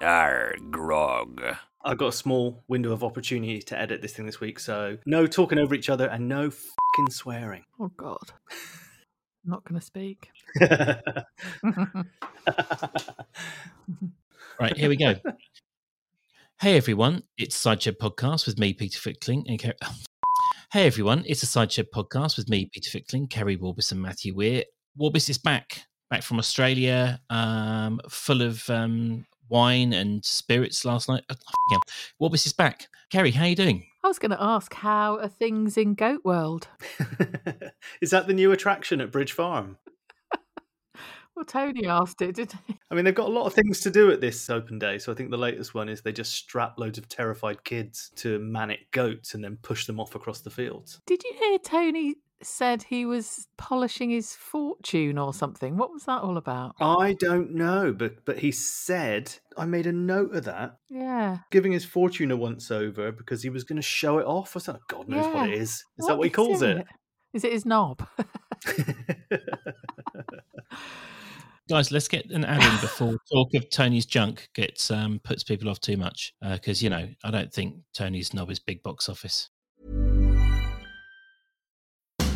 Arr, grog. I got a small window of opportunity to edit this thing this week, so no talking over each other and no fucking swearing. Oh God, I'm not going to speak. Right, here we go. hey everyone, it's Cider Shed Podcast with me, Peter Fickling, and Ker- Hey everyone, it's a Cider Shed Podcast with me, Peter Fickling, Keri Warbis, and Matthew Weir. Warbis is back, back from Australia, um, full of um, wine and spirits last night. Oh, yeah. Warbis is back. Keri, how are you doing? I was going to ask how are things in Goat World? Is that the new attraction at Bridge Farm? Well, Tony asked it, didn't he? I mean, they've got a lot of things to do at this open day. So I think the latest one is they just strap loads of terrified kids to manic goats and then push them off across the fields. Did you hear Tony said he was polishing his fortune or something? What was that all about? I don't know, but but he said I made a note of that, Yeah. giving his fortune a once over because he was going to show it off or something. God knows what it is. Is that what he calls it? Is it his knob? Guys, let's get an ad in before talk of Tony's junk gets um, puts people off too much. Because you know, I don't think Tony's knob is big box office.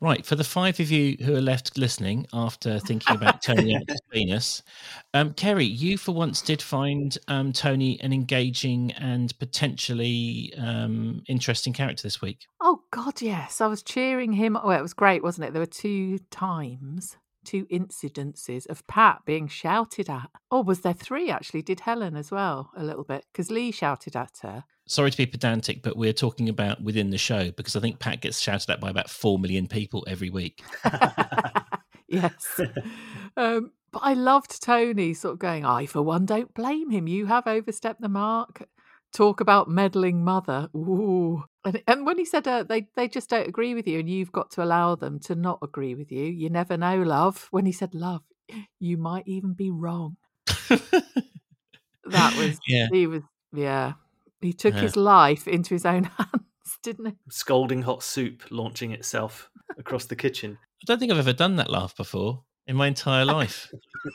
Right, for the five of you who are left listening after thinking about Tony his penis, um, Keri, you for once did find um, Tony an engaging and potentially um, interesting character this week. Oh God, yes. I was cheering him. Oh, it was great, wasn't it? There were two times, two incidences of Pat being shouted at. Oh, was there three actually? Did Helen as well a little bit? Because Lee shouted at her. Sorry to be pedantic, but we're talking about within the show because I think Pat gets shouted at by about four million people every week. yes. um, but I loved Tony sort of going, I, for one, don't blame him. You have overstepped the mark. Talk about meddling mother. Ooh. And, and when he said uh, they, they just don't agree with you and you've got to allow them to not agree with you, you never know, love. When he said love, you might even be wrong. That was, Yeah. he was, yeah. He took Yeah. his life into his own hands, didn't he? Scalding hot soup launching itself across the kitchen. I don't think I've ever done that laugh before in my entire life.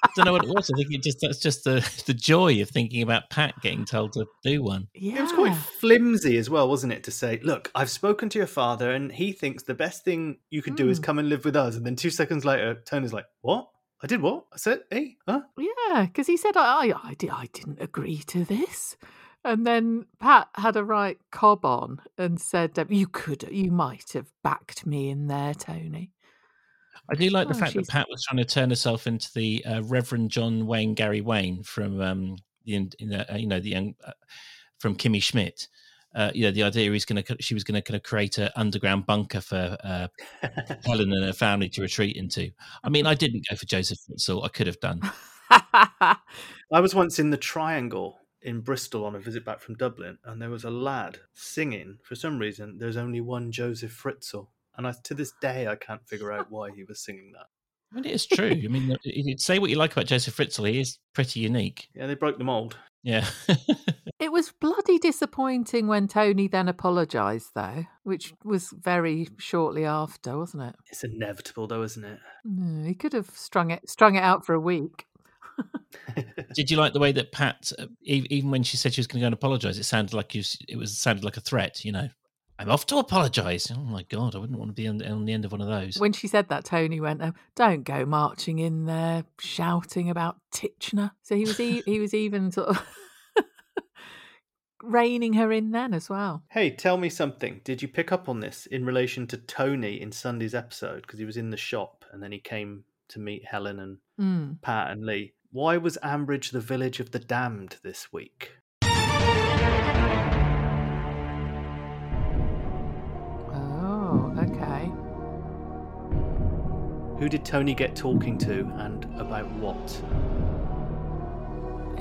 I don't know what it was. I think it just that's just the the joy of thinking about Pat getting told to do one. Yeah. It was quite flimsy as well, wasn't it? To say, look, I've spoken to your father and he thinks the best thing you could do is Mm. come and live with us. And then two seconds later, Tony's like, what? I did what? I said, hey, huh? Yeah, because he said, I, I, I, di- I didn't agree to this. And then Pat had a right cob on and said, You could, you might have backed me in there, Tony. I do like the Oh, fact that Pat was trying to turn herself into the uh, Reverend John Wayne Gary Wayne from um, the in, in, uh, you know the young uh, from Kimmy Schmidt. Uh, you know the idea is going to she was going to kind of create an underground bunker for uh, Helen and her family to retreat into. I mean, I didn't go for Joseph Fritzl. I could have done. I was once in the Triangle in Bristol on a visit back from Dublin, and there was a lad singing. For some reason, there's only one Joseph Fritzl, and I, to this day, I can't figure out why he was singing that. I mean, it is true. I mean, you- you say what you like about Joseph Fritzl, he is pretty unique. Yeah, they broke the mold. Yeah. it was bloody disappointing when Tony then apologised, though, which was very shortly after, wasn't it? It's inevitable, though, isn't it? No, he could have strung it, strung it out for a week. Did you like the way that Pat, uh, even when she said she was going to go and apologise, it sounded like you, it was sounded like a threat. You know. I'm off to apologise. Oh my god, I wouldn't want to be on, on the end of one of those. When she said that, Tony went, um, "Don't go marching in there shouting about Titchener." So he was e- he was even sort of reining her in then as well. Hey, tell me something. Did you pick up on this in relation to Tony in Sunday's episode? Because he was in the shop and then he came to meet Helen and Mm. Pat and Lee. Why was Ambridge the village of the damned this week? Oh, okay. Who did Tony get talking to and about what?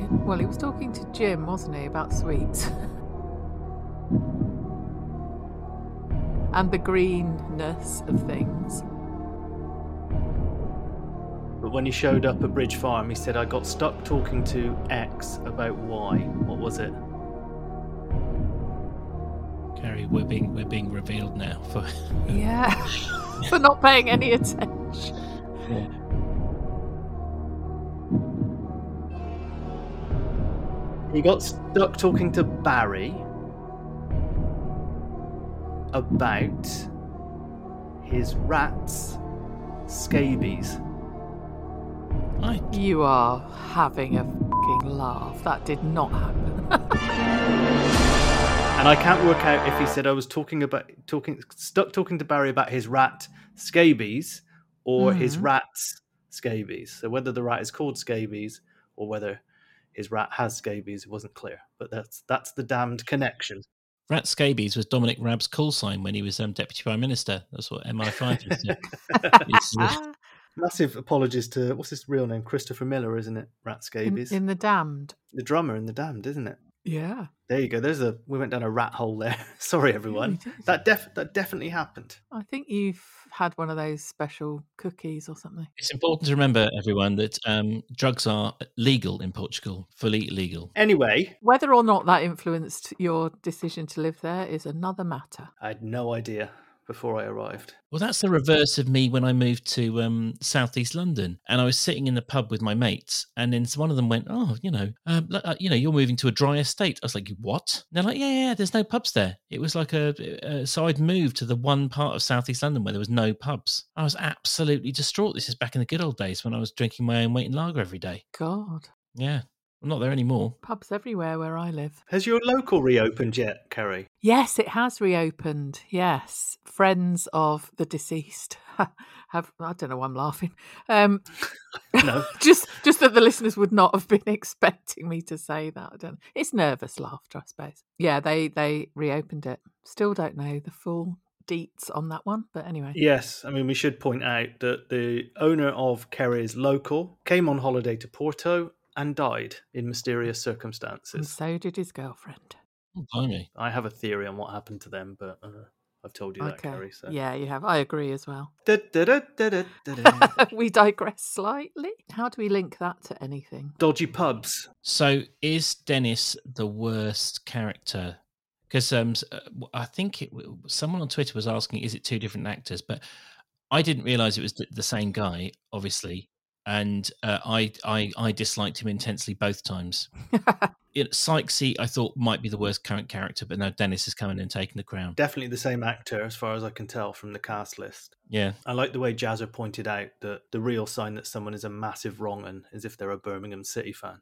It- well, he was talking to Jim, wasn't he, about sweets and the greenness of things. But when he showed up at Bridge Farm, he said, I got stuck talking to X about Y. What was it? Carrie, we're being we're being revealed now for Yeah, for not paying any attention. He got stuck talking to Barry about his rats' scabies. Right. You are having a fucking laugh. That did not happen. And I can't work out if he said I was talking about talking stuck talking to Barry about his rat scabies or his Mhm. rat's scabies. So whether the rat is called scabies or whether his rat has scabies, it wasn't clear. But that's that's the damned connection. Rat scabies was Dominic Raab's call sign when he was um, deputy prime minister. That's what MI5 used to. It's, uh, Massive apologies to what's his real name? Christopher Millar, isn't it? Rat in, scabies. in the damned. the drummer in the damned, isn't it? Yeah. There you go. There's a we went down a rat hole there. Sorry everyone. we. That def that definitely happened. I think you've had one of those special cookies or something. It's important to remember, everyone, that um, drugs are legal in Portugal, fully legal. Anyway, Whether or not that influenced your decision to live there is another matter. I had no idea before I arrived. Well, that's the reverse of me when I moved to um, southeast London, and I was sitting in the pub with my mates, and then one of them went, "Oh, you know, um, uh, you know, you're moving to a dry estate." I was like, "What?" And they're like, "Yeah, yeah, yeah, there's no pubs there." It was like a uh, so I'd moved to the one part of southeast London where there was no pubs. I was absolutely distraught. This is back in the good old days when I was drinking my own weight in lager every day. God. Yeah, I'm not there anymore. Pubs everywhere where I live. Has your local reopened yet, Keri? Yes, it has reopened. Yes. Friends of the deceased have I don't know why I'm laughing. Um No. just just that the listeners would not have been expecting me to say that. I don't it's nervous laughter, I suppose. Yeah, they they reopened it. Still don't know the full deets on that one, but anyway. Yes, I mean we should point out that the owner of Keri's local came on holiday to Porto and died in mysterious And circumstances. so did his girlfriend. Oh, blimey. I have a theory on what happened to them, but uh, I've told you that, Okay. Keri. So. Yeah, you have. I agree as well. Da, da, da, we digress slightly. How do we link that to anything? Dodgy pubs. So is Dennis the worst character? Because um, s- uh, w- I think it, someone on Twitter was asking, is it two different actors? But I didn't realize it was the, the same guy, obviously, and uh, I, I I disliked him intensely both times. It, Sykesy, I thought might be the worst current character, but now Dennis is coming in and taking the crown. Definitely the same actor, as far as I can tell from the cast list. Yeah, I like the way Jazzer pointed out that the real sign that someone is a massive wrong un is if they're a Birmingham City fan.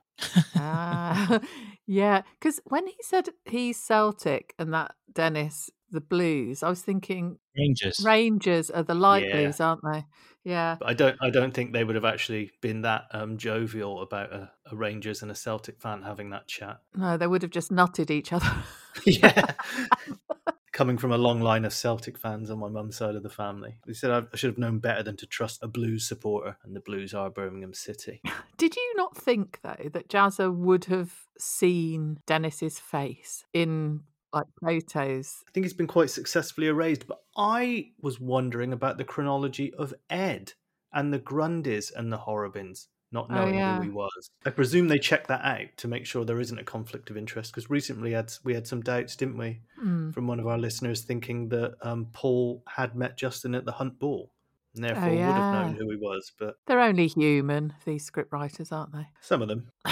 Ah, yeah, because when he said he's Celtic and that Dennis the Blues, I was thinking Rangers. Rangers are the light Yeah. blues, aren't they? Yeah, But I don't I don't think they would have actually been that um, jovial about a, a Rangers and a Celtic fan having that chat. no, they would have just nutted each other. yeah. Coming from a long line of Celtic fans on my mum's side of the family. He said I I should have known better than to trust a Blues supporter, and the Blues are Birmingham City. Did you not think though that Jazzer would have seen Dennis's face in like photos? I think it's been quite successfully erased, but I was wondering about the chronology of Ed and the Grundys and the Horrobins, not Oh, knowing yeah. who he was. I presume they checked that out to make sure there isn't a conflict of interest, because recently had, we had some doubts, didn't we, Hmm. from one of our listeners thinking that um, Paul had met Justin at the Hunt Ball, and therefore would have Oh, known who he was, but They're only human, these scriptwriters, aren't they? some of them.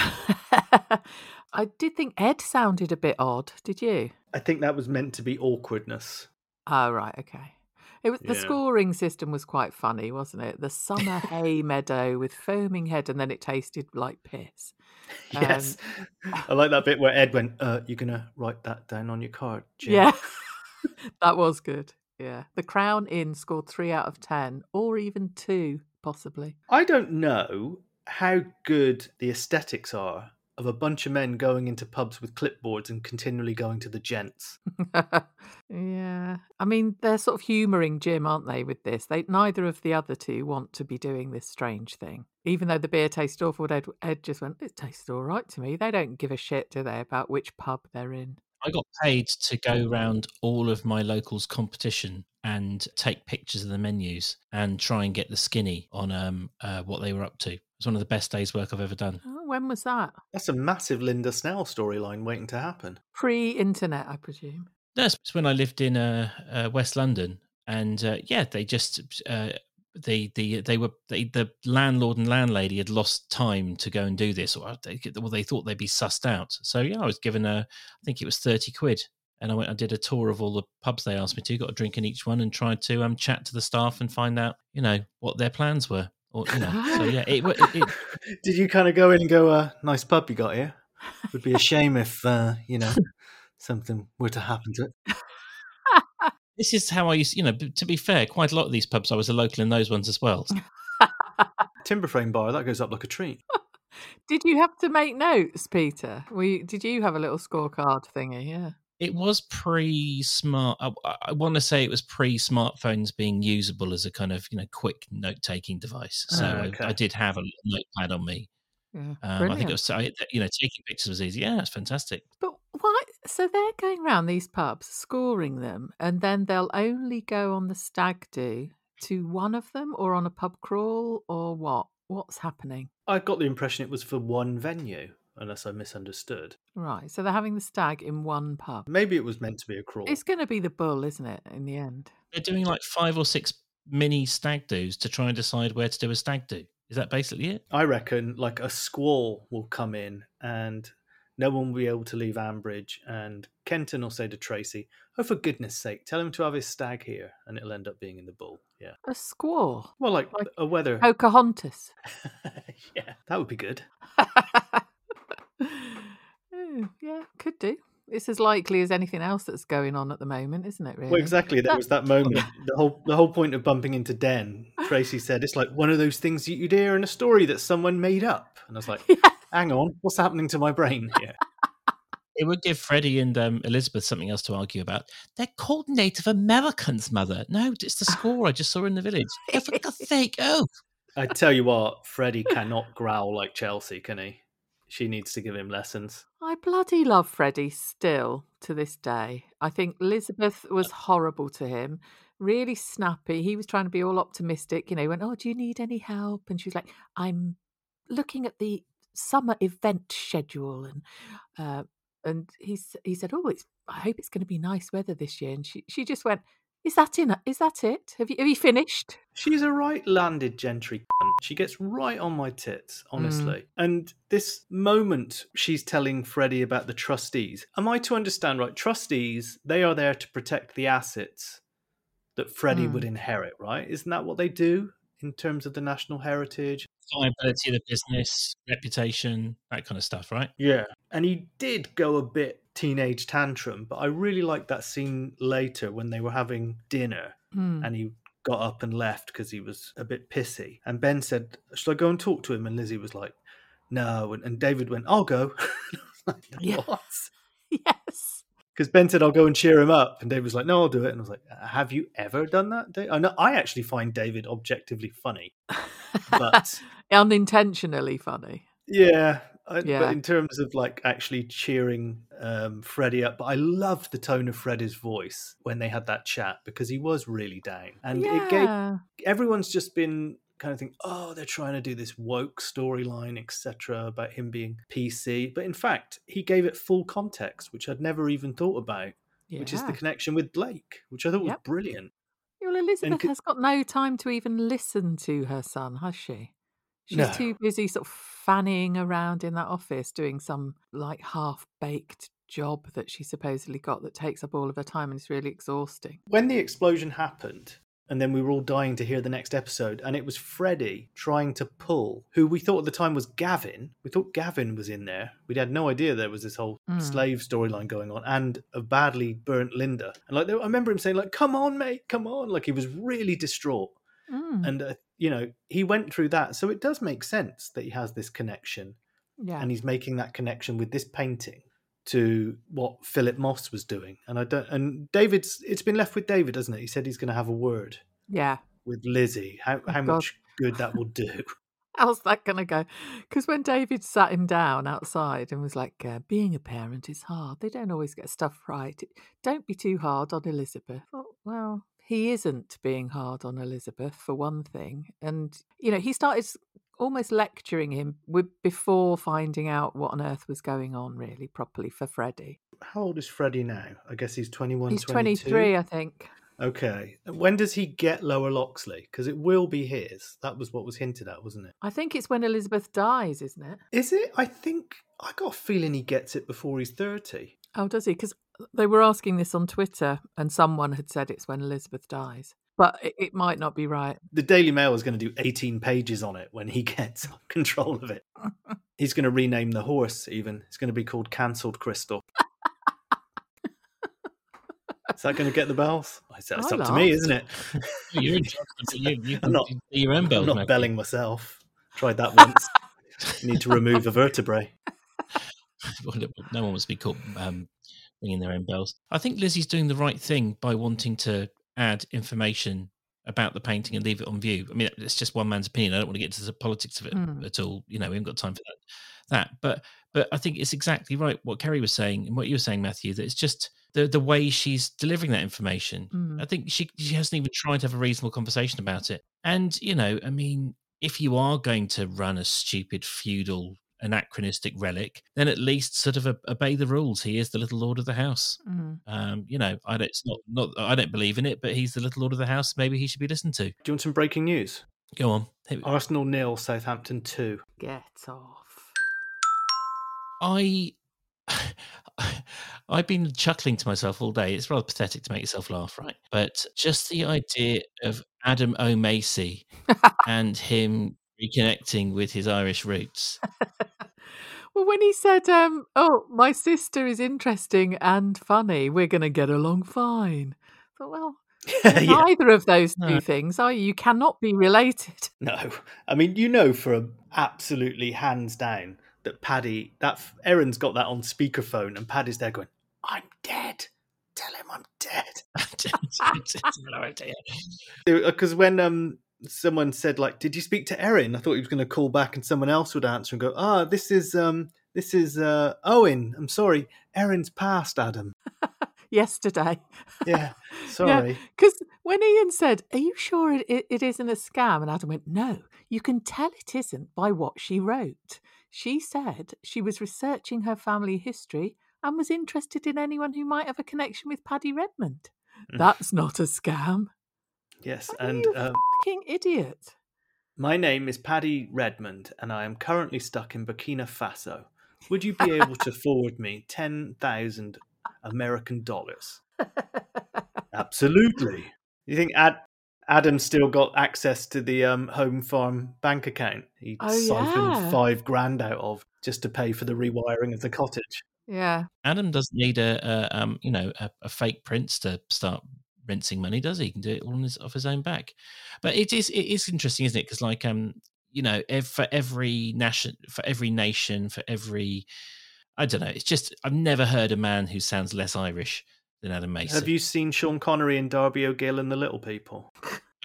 I did think Ed sounded a bit odd. Did you? I think that was meant to be awkwardness. Oh, right. Okay. It was the scoring system was quite funny, wasn't it? The summer hay meadow with foaming head, and then it tasted like piss. Um, Yes. I like that bit where Ed went, uh, you're going to write that down on your card, Jim. Yeah, that was good. Yeah, the Crown Inn scored three out of ten, or even two, possibly. I don't know how good the aesthetics are of a bunch of men going into pubs with clipboards and continually going to the gents. yeah, I mean they're sort of humouring Jim, aren't they? With this, they neither of the other two want to be doing this strange thing. Even though the beer tasted awful, Ed, Ed just went, "It tasted all right to me." They don't give a shit, do they, about which pub they're in? I got paid to go round all of my locals competition and take pictures of the menus and try and get the skinny on um uh, what they were up to. It was one of the best days' work I've ever done. When was that? That's a massive Linda Snell storyline waiting to happen. Pre-internet, I presume. That's when I lived in uh, uh, West London, and uh, yeah, they just uh, they the they were they, the landlord and landlady had lost time to go and do this, or they, well, they thought they'd be sussed out. So yeah, I was given a I think it was thirty quid, and I went I did a tour of all the pubs they asked me to, got a drink in each one, and tried to um chat to the staff and find out you know what their plans were. Or, you know, so yeah, it, it, it, Did you kind of go in and go, uh, nice pub you got here? Would be a shame if, uh, you know, something were to happen to it. this is how I used, you know. To be fair, quite a lot of these pubs I was a local in those ones as well. Timber frame bar, that goes up like a tree. Did you have to make notes, Peter? Were you, did you have a little scorecard thingy? Yeah. It was pre smart. I, I want to say it was pre smartphones being usable as a kind of you know quick note taking device. So Ah, okay. I, I did have a notepad on me. Yeah. Um, I think it was I, you know taking pictures was easy. Yeah, that's fantastic. But why? So they're going around these pubs, scoring them, and then they'll only go on the stag do to one of them, or on a pub crawl, or what? What's happening? I got the impression it was for one venue, unless I misunderstood. Right. So they're having the stag in one pub. Maybe it was meant to be a crawl. It's going to be the bull, isn't it? In the end. They're doing like five or six mini stag do's to try and decide where to do a stag do. Is that basically it? I reckon like a squall will come in and no one will be able to leave Ambridge. And Kenton will say to Tracy, Oh, for goodness sake, tell him to have his stag here. And it'll end up being in the bull. Yeah. A squall. Well, like, Like a weather. Pocahontas. yeah, that would be good. Oh, yeah, could do. It's as likely as anything else that's going on at the moment, isn't it? Really? Well, exactly. There was that moment. The whole the whole point of bumping into Den, Tracy said, it's like one of those things that you'd hear in a story that someone made up. And I was like, hang on, what's happening to my brain here? It would give Freddie and um, Elizabeth something else to argue about. They're called Native Americans, mother. No, it's the score I just saw in the village. Oh, for God's sake! Oh, I tell you what, Freddie cannot growl like Chelsea, can he? She needs to give him lessons. I bloody love Freddie still to this day. I think Elizabeth was horrible to him, really snappy. He was trying to be all optimistic. You know, he went, Oh, do you need any help? And she was like, I'm looking at the summer event schedule. And uh, and he, he said, Oh, it's I hope it's going to be nice weather this year. And she, she just went, Is that in? Is that it? Have you, have you finished? She's a right landed gentry. cunt. She gets right on my tits, honestly. And this moment she's telling Freddie about the trustees. Am I to understand right? Trustees, they are there to protect the assets that Freddie Mm. would inherit, right? Isn't that what they do in terms of the national heritage? viability of the business, reputation, that kind of stuff, right? Yeah. And he did go a bit teenage tantrum, but I really liked that scene later when they were having dinner Hmm. and he got up and left because he was a bit pissy. And Ben said, Should I go and talk to him? And Lizzie was like, No. And, and David went, I'll go. I was like, Yeah. Yes. Because Ben said, I'll go and cheer him up. And David was like, No, I'll do it. And I was like, Have you ever done that? Dave? I know I actually find David objectively funny. But Unintentionally funny. Yeah, I, Yeah. but in terms of like actually cheering um, Freddie up, but I loved the tone of Freddie's voice when they had that chat because he was really down, and it gave everyone's just been kind of think, oh, they're trying to do this woke storyline, etc., about him being PC, but in fact, he gave it full context, which I'd never even thought about, which is the connection with Blake, which I thought was brilliant. Well, Elizabeth c- has got no time to even listen to her son, has she? She's No. too busy sort of fanning around in that office doing some like half baked job that she supposedly got that takes up all of her time and is really exhausting. When the explosion happened, and then we were all dying to hear the next episode, and it was Freddie trying to pull, who we thought at the time was Gavin. We thought Gavin was in there. We'd had no idea there was this whole Mm. slave storyline going on, and a badly burnt Linda. And like, I remember him saying, like, "Come on, mate, come on!" Like he was really distraught. Mm, And uh, you know, he went through that, so it does make sense that he has this connection, yeah. and he's making that connection with this painting to what Philip Moss was doing. And I don't. And David's. It's been left with David, hasn't it? He said he's going to have a word yeah. with Lizzie. How Oh, how God. much good that will do? How's that going to go? Because when David sat him down outside and was like, uh, being a parent is hard. They don't always get stuff right. Don't be too hard on Elizabeth. Oh, well, he isn't being hard on Elizabeth, for one thing. And, you know, he started almost lecturing him with, before finding out what on earth was going on, really, properly for Freddie. How old is Freddie now? I guess he's 21, He's 22? 23, I think. Okay. When does he get Lower Loxley? Because it will be his. That was what was hinted at, wasn't it? I think it's when Elizabeth dies, isn't it? Is it? I think I got a feeling he gets it before he's 30. Oh, does he? Because they were asking this on Twitter, and someone had said it's when Elizabeth dies, but it, it might not be right. The Daily Mail is going to do 18 pages on it when he gets control of it. He's going to rename the horse, even. It's going to be called Cancelled Crystal. Is that going to get the bells? It's it's I up to me, isn't it? You're in charge, you, you I'm can not- do your own I'm not Matthew. belling myself. Tried that once. Need to remove a vertebrae. No one wants to be caught um, ringing their own bells. I think Lizzie's doing the right thing by wanting to add information about the painting and leave it on view. I mean, it's just one man's opinion. I don't want to get into the politics of it Mm. at all. You know, we haven't got time for that. That, but but I think it's exactly right what Keri was saying and what you were saying, Matthew. That it's just the the way she's delivering that information. Mm. I think she she hasn't even tried to have a reasonable conversation about it. And you know, I mean, if you are going to run a stupid feudal anachronistic relic, then at least sort of o- obey the rules. He is the little lord of the house. Mm. Um, you know, I don't, it's not not I don't believe in it, but he's the little lord of the house. Maybe he should be listened to. Do you want some breaking news? Go on. Arsenal nil, Southampton two. Get off. I. I've been chuckling to myself all day. It's rather pathetic to make yourself laugh, right? But just the idea of Adam O'Macy and him reconnecting with his Irish roots. Well, when he said, um, "Oh, my sister is interesting and funny. We're going to get along fine," I thought, well, yeah. neither of those two No. things are you? You cannot be related. No, I mean you know for a, absolutely hands down that Paddy that Erin's got that on speakerphone and Paddy's there going, "I'm dead. Tell him I'm dead." Because when um someone said like, "Did you speak to Erin?" I thought he was going to call back and someone else would answer and go, "Ah, this is um this is uh Owen. I'm sorry, Erin's passed, Adam. Yesterday, Yeah, sorry." because when Ian said, "Are you sure it, it, it isn't a scam?" and Adam went, "No, you can tell it isn't by what she wrote. She said she was researching her family history." And was interested in anyone who might have a connection with Paddy Redmond. Mm. That's not a scam. Yes, Are and you um, fucking idiot. My name is Paddy Redmond, and I am currently stuck in Burkina Faso. Would you be able to forward me 10,000 American dollars? Absolutely. You think Ad- Adam's still got access to the um, home farm bank account he Oh, siphoned yeah. five grand out of just to pay for the rewiring of the cottage? Yeah. Adam doesn't need a, a um, you know, a, a fake prince to start rinsing money, does he? He can do it all on his, off his own back. But it is it is interesting, isn't it? Because like um, you know, for every nation, for every nation, for every, I don't know. It's just I've never heard a man who sounds less Irish than Adam Mason. Have you seen Sean Connery and Darby O'Gill and the Little People?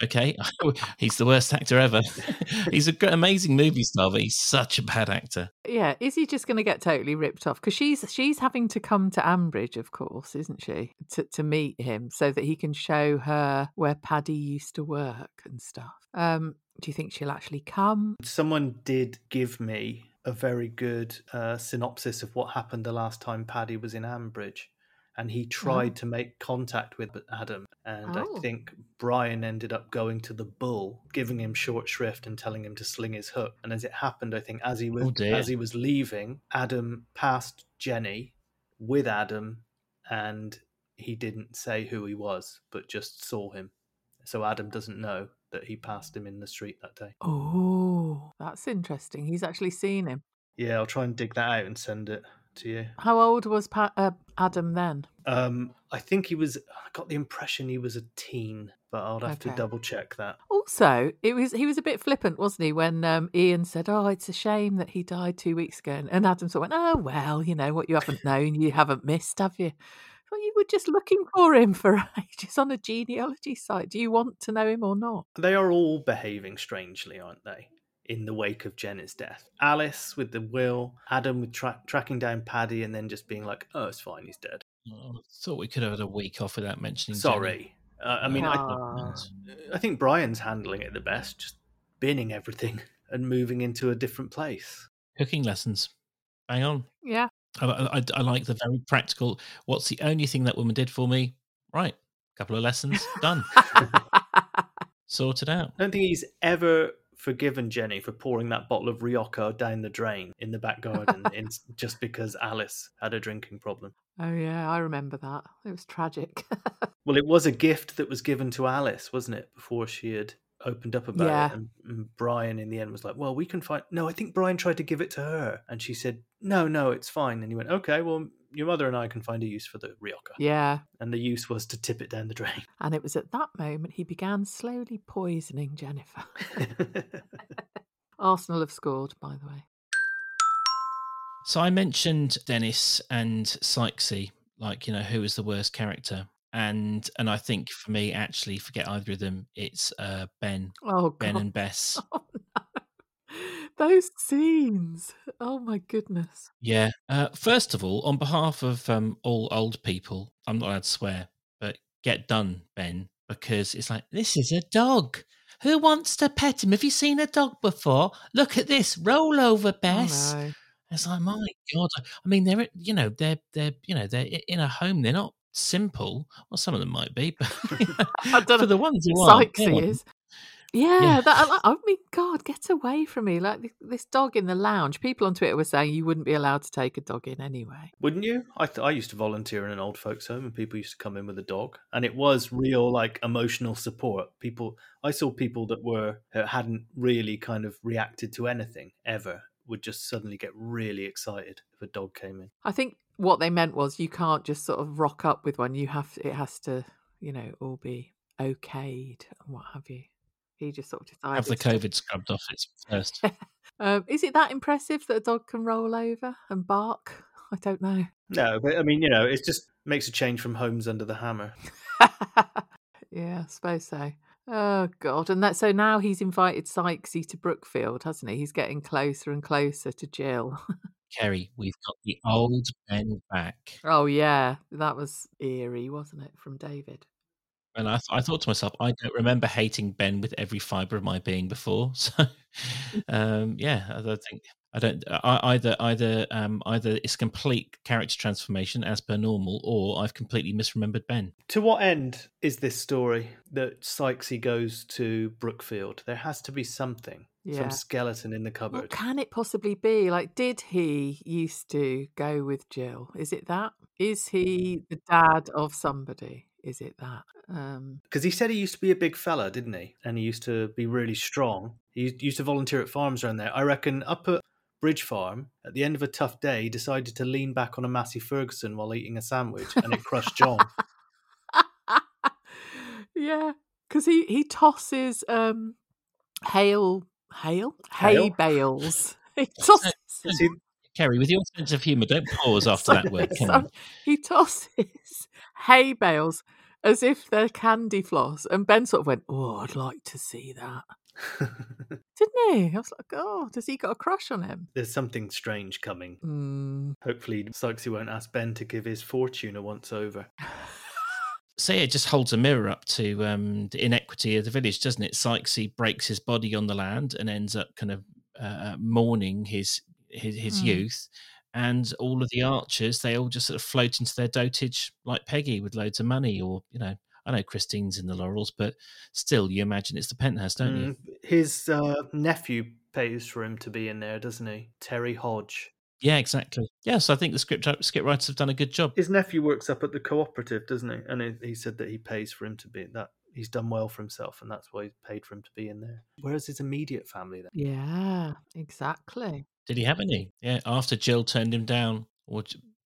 Okay, he's the worst actor ever. he's a great, amazing movie star, but he's such a bad actor. Yeah. Is he just going to get totally ripped off? Because she's she's having to come to Ambridge, of course, isn't she, to to meet him so that he can show her where Paddy used to work and stuff. Um, do you think she'll actually come? Someone did give me a very good uh, synopsis of what happened the last time Paddy was in Ambridge. And he tried to make contact with Adam. And Oh. I think Brian ended up going to the bull, giving him short shrift and telling him to sling his hook. And as it happened, I think as he was Oh, as he was leaving, Adam passed Jenny with Adam, and he didn't say who he was, but just saw him. So Adam doesn't know that he passed him in the street that day. Oh, that's interesting. He's actually seen him. Yeah, I'll try and dig that out and send it to you. How old was pa- uh, Adam then? Um, I think he was. I got the impression he was a teen, but I'll have Okay. to double check that. Also, it was he was a bit flippant, wasn't he, when um, Ian said, "Oh, it's a shame that he died two weeks ago," and- and Adam sort of went, "Oh well, you know what you haven't known, you haven't missed, have you?" Well, you were just looking for him for ages on a genealogy site. Do you want to know him or not? They are all behaving strangely, aren't they? In the wake of Jenna's death, Alice with the will, Adam with tra- tracking down Paddy, and then just being like, "Oh, it's fine, he's dead." I thought we could have had a week off without mentioning. Sorry. Uh, I mean, I, Ah. I think Brian's handling it the best, just binning everything and moving into a different place. Cooking lessons. Bang on. Yeah, I, I, I like the very practical. What's the only thing that woman did for me? Right. Couple of lessons. Done. Sorted out. I don't think he's ever forgiven Jenny for pouring that bottle of Rioja down the drain in the back garden in, just because Alice had a drinking problem. oh yeah, I remember that. It was tragic. Well, it was a gift that was given to Alice, wasn't it, before she had opened up about Yeah. it? And, and Brian, in the end, was like, "Well, we can find." No, I think Brian tried to give it to her, and she said, "No, no, it's fine." And he went, "Okay, well, your mother and I can find a use for the Rioja." yeah, And the use was to tip it down the drain. and it was at that moment he began slowly poisoning Jennifer. Arsenal have scored, by the way. So I mentioned Dennis and Sykesy, like you know who is the worst character, and and I think for me, actually, forget either of them. It's uh, Ben, Oh Ben God. and Bess. Oh no. Those scenes. Oh my goodness. Yeah. Uh, first of all, on behalf of um, all old people, I'm not allowed to swear, but get done, Ben, because it's like this is a dog. Who wants to pet him? Have you seen a dog before? Look at this. Roll over, Bess. Oh, no. It's like, my God. I mean, they're, you know, they're, they're, you know, they're in a home. They're not simple. Well, some of them might be, but I don't for know. the ones who are, Sykesy is. Yeah, Yeah. that I, I mean, God, get away from me! Like this, this dog in the lounge. People on Twitter were saying you wouldn't be allowed to take a dog in anyway. Wouldn't you? I th- I used to volunteer in an old folks home, and people used to come in with a dog, and it was real like emotional support. People, I saw people that were that hadn't really kind of reacted to anything ever would just suddenly get really excited if a dog came in. I think what they meant was you can't just sort of rock up with one. You have it has to, you know, all be okayed and what have you. He just sort of decided. have the to- COVID scrubbed off it first. Um, is it that impressive that a dog can roll over and bark? I don't know. No, but I mean, you know, it just makes a change from homes under the hammer. yeah, I suppose so. Oh God! And that so now he's invited Sykesy to Brookfield, hasn't he? He's getting closer and closer to Jill. Keri, we've got the old Ben back. oh yeah, that was eerie, wasn't it, from David? And I, th- I thought to myself, I don't remember hating Ben with every fibre of my being before. So, um, yeah, I think I don't I, either either um, either it's complete character transformation as per normal, or I've completely misremembered Ben. To what end is this story that Sykesy goes to Brookfield? There has to be something, Yeah. some skeleton in the What cupboard. can it possibly be? Like, did he used to go with Jill? Is it that? Is he the dad of somebody? Is it that? Um, Because he said he used to be a big fella, didn't he? And he used to be really strong. He used to volunteer at farms around there. I reckon up at Bridge Farm, at the end of a tough day, he decided to lean back on a Massey Ferguson while eating a sandwich, and it crushed John. yeah, because he he tosses um hail hail hay Hail? bales. He tosses. See, Keri, with your sense of humour, don't pause after that word. Come. Sorry, He tosses hay bales as if they're candy floss, and Ben sort of went, "Oh, I'd like to see that." Didn't he? I was like, "Oh, does he got a crush on him?" There's something strange coming. Mm. Hopefully, Sykesy won't ask Ben to give his fortune a once over. So yeah, it just holds a mirror up to um, the inequity of the village, doesn't it? Sykesy breaks his body on the land and ends up kind of uh, mourning his his, his Mm. youth, and all of the archers they all just sort of float into their dotage like Peggy with loads of money, or you know, I know Christine's in the laurels, but still, you imagine it's the penthouse, don't you? Mm, His uh, nephew pays for him to be in there, doesn't he? Terry Hodge. Yeah, exactly. Yeah, so I think the script script writers have done a good job. His nephew works up at the cooperative, doesn't he? And he, he said that he pays for him to be that. He's done well for himself, and that's why he's paid for him to be in there. Whereas his immediate family, then. Yeah, exactly. Did he have any? Yeah, after Jill turned him down, or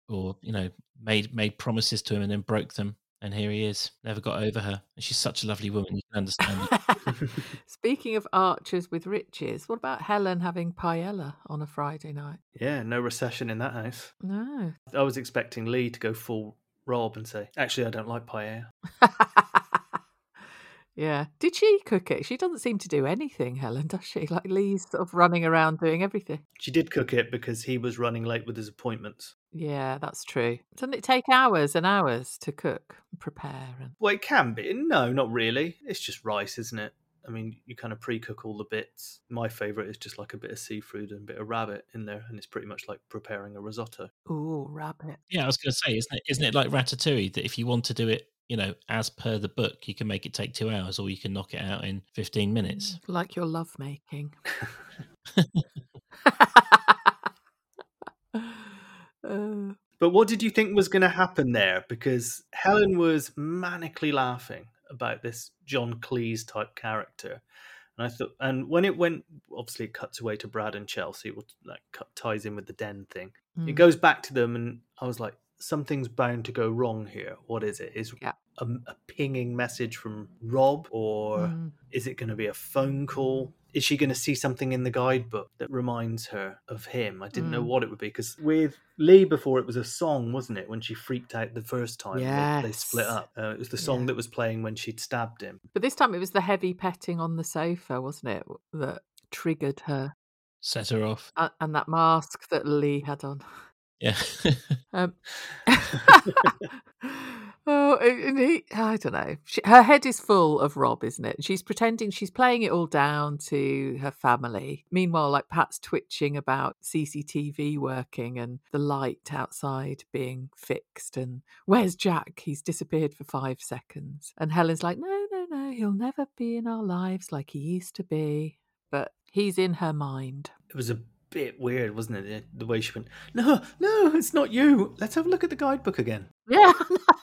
or you know made made promises to him and then broke them, and here he is, never got over her. And she's such a lovely woman. You can understand. Speaking of archers with riches, what about Helen having paella on a Friday night? Yeah, no recession in that house. No. I was expecting Lee to go full Rob and say, "Actually, I don't like paella." yeah. Did she cook it? She doesn't seem to do anything, Helen, does she? Like Lee's sort of running around doing everything. She did cook it because he was running late with his appointments. Yeah, that's true. Doesn't it take hours and hours to cook, and prepare, and Well, it can be. No, not really. It's just rice, isn't it? I mean, you kind of pre-cook all the bits. My favourite is just like a bit of seafood and a bit of rabbit in there, and it's pretty much like preparing a risotto. ooh, rabbit. yeah, I was going to say, isn't it? Isn't it like Ratatouille that if you want to do it, you know, as per the book, you can make it take two hours, or you can knock it out in fifteen minutes. Mm, like your love making. uh, But what did you think was going to happen there? Because Helen was manically laughing about this John Cleese type character, and I thought, and when it went, obviously it cuts away to Brad and Chelsea, which like cut, ties in with the den thing. It mm. goes back to them, and I was like, something's bound to go wrong here. What is it? Is Yeah. a, a pinging message from Rob, or Mm. is it going to be a phone call? Is she going to see something in the guidebook that reminds her of him? I didn't know Mm. what it would be because with Lee before it was a song, wasn't it? When she freaked out the first time they, they split up. Uh, it was the song Yeah. that was playing when she'd stabbed him. But this time it was the heavy petting on the sofa, wasn't it, that triggered her, Set her off. A- and that mask that Lee had on. Yeah. Um, oh, and he, I don't know. She, her head is full of Rob, isn't it? She's pretending she's playing it all down to her family. Meanwhile, like Pat's twitching about CCTV working and the light outside being fixed. And where's Jack? He's disappeared for five seconds. And Helen's like, no, no, no, he'll never be in our lives like he used to be. But he's in her mind. It was a bit weird, wasn't it? The- The way she went, no, no, it's not you. Let's have a look at the guidebook again. Yeah.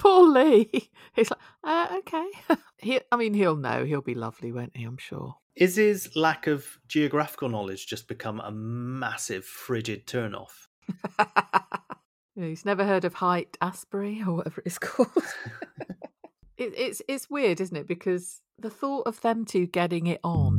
Poor Lee. He's like, uh, okay. he, I mean, he'll know. He'll be lovely, won't he? I'm sure. Is his lack of geographical knowledge just become a massive frigid turnoff? He's never heard of Haight Ashbury or whatever it's called. it, it's it's weird, isn't it? Because the thought of them two getting it on,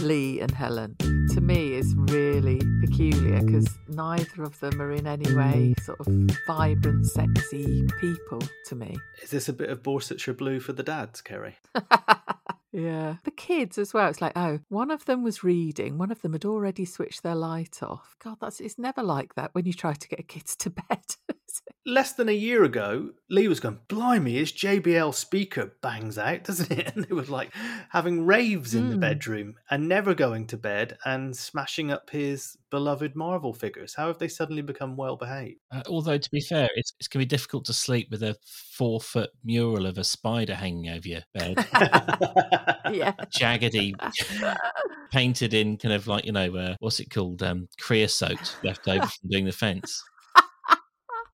Lee and Helen, to me is really peculiar because neither of them are in any way sort of vibrant, sexy people to me. Is this a bit of Borsetshire blue for the dads, Keri? yeah. The kids as well. It's like, oh, one of them was reading, one of them had already switched their light off. God, that's it's never like that when you try to get kids to bed. is it? Less than a year ago, Lee was going, Blimey, his JBL speaker bangs out, doesn't it? And they were like having raves in the Mm. bedroom and never going to bed and smashing up his beloved Marvel figures. How have they suddenly become well behaved? Uh, although to be fair, it's, it's going to be difficult to sleep with a four foot mural of a spider hanging over your bed, yeah. jaggedy, painted in kind of like you know uh, what's it called, um, creosote left over from doing the fence.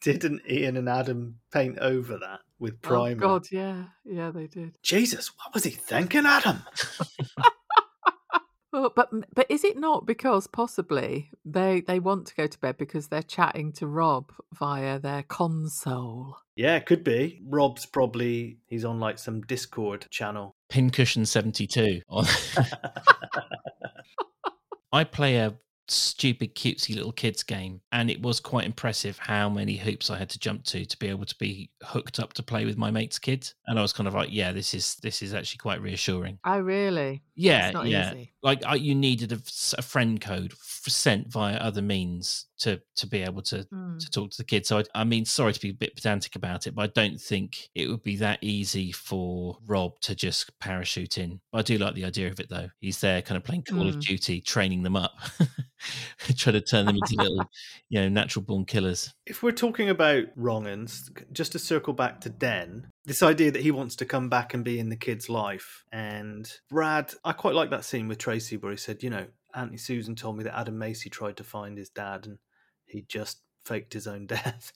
Didn't Ian and Adam paint over that with oh, primer? Oh? God, yeah, yeah, they did. Jesus, what was he thinking, Adam? Well, but but is it not because possibly they they want to go to bed because they're chatting to Rob via their console? Yeah, could be. Rob's probably he's on like some Discord channel. Pincushion seventy two. on. I play a stupid cutesy little kids game and it was quite impressive how many hoops I had to jump to to be able to be hooked up to play with my mate's kids and I was kind of like yeah this is this is actually quite reassuring Oh, really? yeah It's not yeah easy. like I, you needed a friend code sent via other means to to be able to Hmm. to talk to the kids so I, I mean sorry to be a bit pedantic about it but I don't think it would be that easy for Rob to just parachute in but I do like the idea of it though he's there kind of playing Call of Mm. Duty training them up trying to turn them into little you know natural born killers If we're talking about wronguns just to circle back to Den, this idea that he wants to come back and be in the kid's life. And Brad, I quite like that scene with Tracy where he said, you know, Auntie Susan told me that Adam Macy tried to find his dad and he just faked his own death.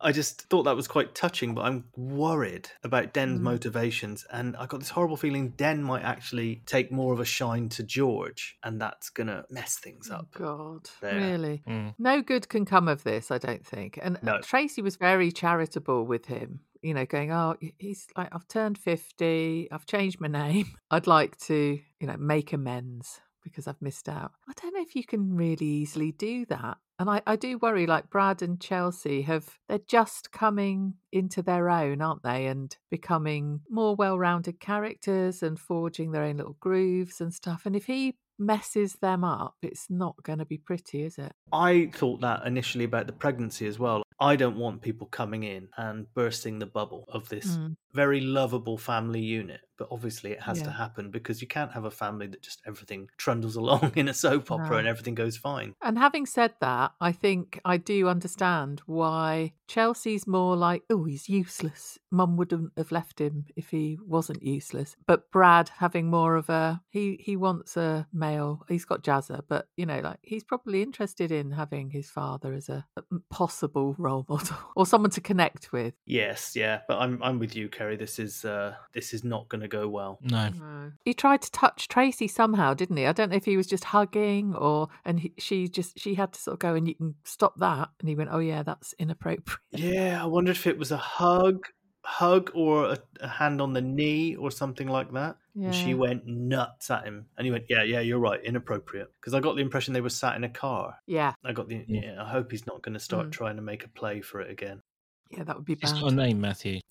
I just thought that was quite touching, but I'm worried about Den's Mm. motivations. And I got this horrible feeling Den might actually take more of a shine to George, and that's going to mess things Oh, up. God, there. really? Mm. No good can come of this, I don't think. And uh, No. Tracy was very charitable with him, you know, going, Oh, he's like, I've turned 50, I've changed my name. I'd like to, you know, make amends because I've missed out. I don't know if you can really easily do that. And I, I do worry, like Brad and Chelsea have, they're just coming into their own, aren't they? And becoming more well rounded characters and forging their own little grooves and stuff. And if he messes them up, it's not going to be pretty, is it? I thought that initially about the pregnancy as well. I don't want people coming in and bursting the bubble of this Mm. very lovable family unit. But obviously, it has to happen because you can't have a family that just everything trundles along in a soap opera No. and everything goes fine. And having said that, I think I do understand why Chelsea's more like, oh, he's useless. Mum wouldn't have left him if he wasn't useless. But Brad having more of a he he wants a male. He's got Jazzer, but you know, like he's probably interested in having his father as a, a possible role model or someone to connect with. Yes, yeah, but I'm I'm with you, Keri. This is uh this is not going to go well. No. He tried to touch Tracy somehow, didn't he? I don't know if he was just hugging or and he, she just she had to sort of go and you can stop that, and he went, "Oh yeah, that's inappropriate." Yeah, I wondered if it was a hug, hug, or a, a hand on the knee or something like that. And she went nuts at him, and he went, "Yeah, yeah, you're right, inappropriate." Because I got the impression they were sat in a car. Yeah, I got the Yeah. yeah. I hope he's not going to start Mm. trying to make a play for it again. yeah, that would be It's bad. got a name, Matthew.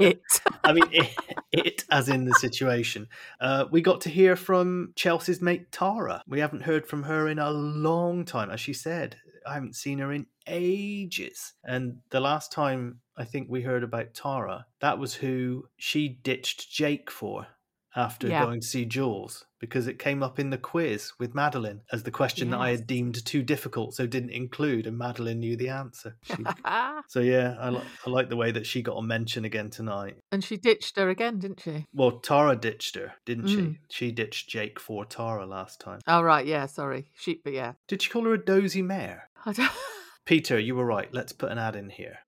It. I mean, it, it as in the situation. Uh, we got to hear from Chelsea's mate Tara. We haven't heard from her in a long time, as she said. I haven't seen her in ages. And the last time I think we heard about Tara, that was who she ditched Jake for after Yeah. going to see Jules because it came up in the quiz with Madeline as the question that I had deemed too difficult, so didn't include, and Madeline knew the answer. She, so yeah, I, li- I like the way that she got a mention again tonight. and she ditched her again, didn't she? Well, Tara ditched her, didn't she? Mm. She ditched Jake for Tara last time. Oh right, yeah. Sorry, she. But yeah, Did she call her a dozy mare? I don't. Peter, you were right. Let's put an ad in here.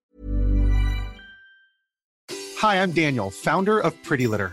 Hi, I'm Daniel, founder of Pretty Litter.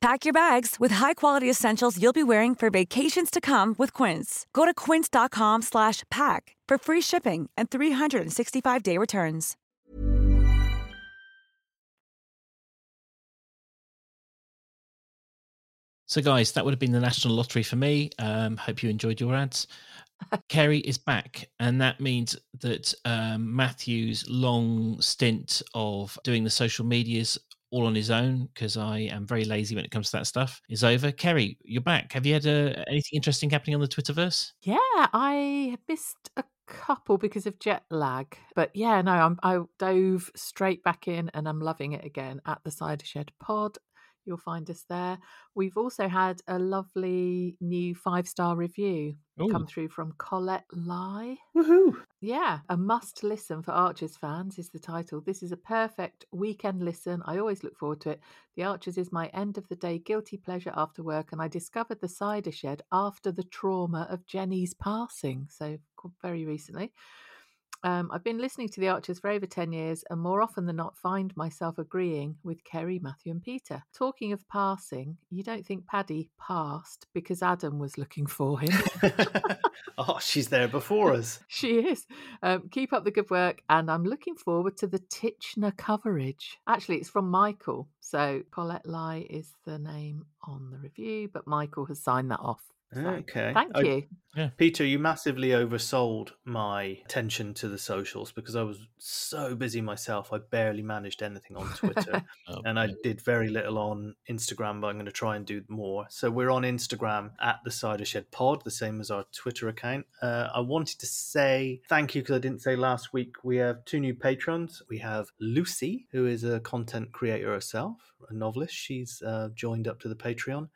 Pack your bags with high-quality essentials you'll be wearing for vacations to come with Quince. Go to quince.com slash pack for free shipping and 365-day returns. So, guys, that would have been the national lottery for me. Um, hope you enjoyed your ads. Keri is back, and that means that um, Matthew's long stint of doing the social medias all on his own, because I am very lazy when it comes to that stuff, is over. Keri, you're back. Have you had uh, anything interesting happening on the Twitterverse? Yeah, I missed a couple because of jet lag, but yeah, no, I'm, I dove straight back in, and I'm loving it again at the Cider Shed Pod. You'll find us there. We've also had a lovely new five star review come through from Colette Lai. Woohoo! Yeah, a must listen for Archers fans is the title. This is a perfect weekend listen. I always look forward to it. The Archers is my end of the day guilty pleasure after work, and I discovered the cider shed after the trauma of Jenny's passing, so very recently. Um, I've been listening to The Archers for over 10 years and more often than not find myself agreeing with Keri, Matthew, and Peter. Talking of passing, you don't think Paddy passed because Adam was looking for him. oh, she's there before us. She is. Um, keep up the good work, and I'm looking forward to the Titchener coverage. Actually, it's from Michael. So Colette Lai is the name on the review, but Michael has signed that off. So, Okay. Thank I- you. Peter, you massively oversold my attention to the socials because I was so busy myself. I barely managed anything on Twitter. Oh, and I did very little on Instagram, but I'm going to try and do more. So we're on Instagram at the Cider Shed Pod, the same as our Twitter account. Uh, I wanted to say thank you because I didn't say last week. We have two new patrons. We have Lucy, who is a content creator herself, a novelist. She's uh, joined up to the Patreon,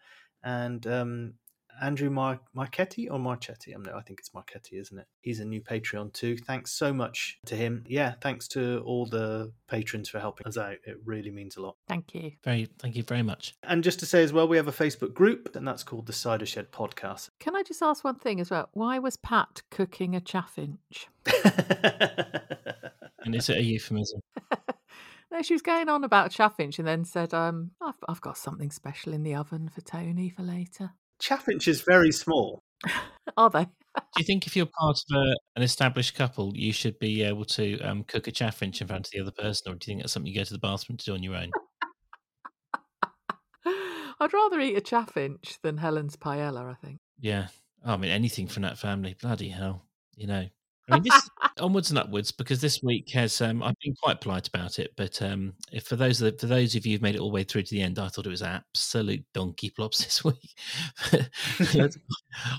and um, Andrew Mar- Marchetti or Marchetti? I'm no, I think it's Marchetti, isn't it? He's a new Patreon too. Thanks so much to him. Yeah, thanks to all the patrons for helping us out. It really means a lot. Thank you. Very, thank you very much. And just to say as well, we have a Facebook group, and that's called the Cider Shed Podcast. Can I just ask one thing as well? Why was Pat cooking a chaffinch? And is it a euphemism? No, she was going on about chaffinch and then said, um, I've, I've got something special in the oven for Tony for later. Chaffinch is very small. Are they? Do you think if you're part of a, an established couple, you should be able to um, cook a chaffinch in front of the other person, or do you think that's something you go to the bathroom to do on your own? I'd rather eat a chaffinch than Helen's paella, I think. Yeah. Oh, I mean, anything from that family. Bloody hell. You know. I mean, this onwards and upwards because this week has. Um, I've been quite polite about it, but um, if for those of- for those of you who've made it all the way through to the end, I thought it was absolute donkey plops this week. Let's-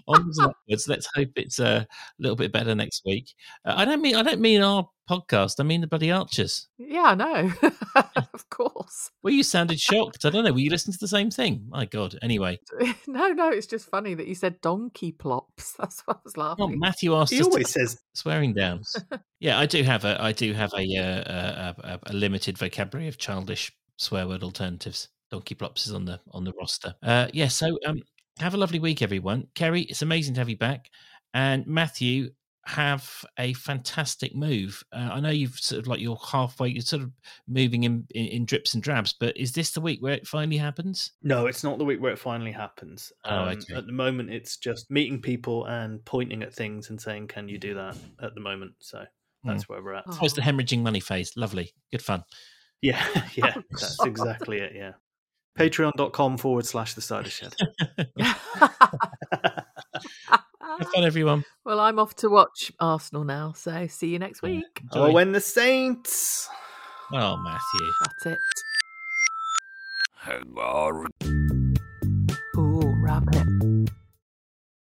onwards and upwards. Let's hope it's a little bit better next week. Uh, I don't mean I don't mean our podcast. I mean the bloody Archers. Yeah, I know. of course. Well, you sounded shocked. I don't know. Were you listening to the same thing? My God. Anyway, No, no, it's just funny that you said donkey plops. That's what I was well, laughing. Matthew asked He us to always says swearing downs. yeah, I do have a I do have a, uh, a, a a limited vocabulary of childish swear word alternatives. Donkey plops is on the on the roster. Uh, yeah, so um, have a lovely week, everyone. Keri, it's amazing to have you back, and Matthew. Have a fantastic move. Uh, I know you've sort of like you're halfway, you're sort of moving in, in in drips and drabs, but is this the week where it finally happens? no, it's not the week where it finally happens. Oh, Um, okay. At the moment, it's just meeting people and pointing at things and saying, "Can you do that?" At the moment, so that's where we're at. Oh. Oh, it's the hemorrhaging money phase. Lovely, good fun. Yeah, yeah, Oh, that's God. exactly it. Yeah. Patreon.com forward slash the cider shed. Have fun, everyone. well, I'm off to watch Arsenal now, so see you next Yeah. week. oh, when the Saints. Oh, Matthew. That's it. Hang on. Ooh, rabbit.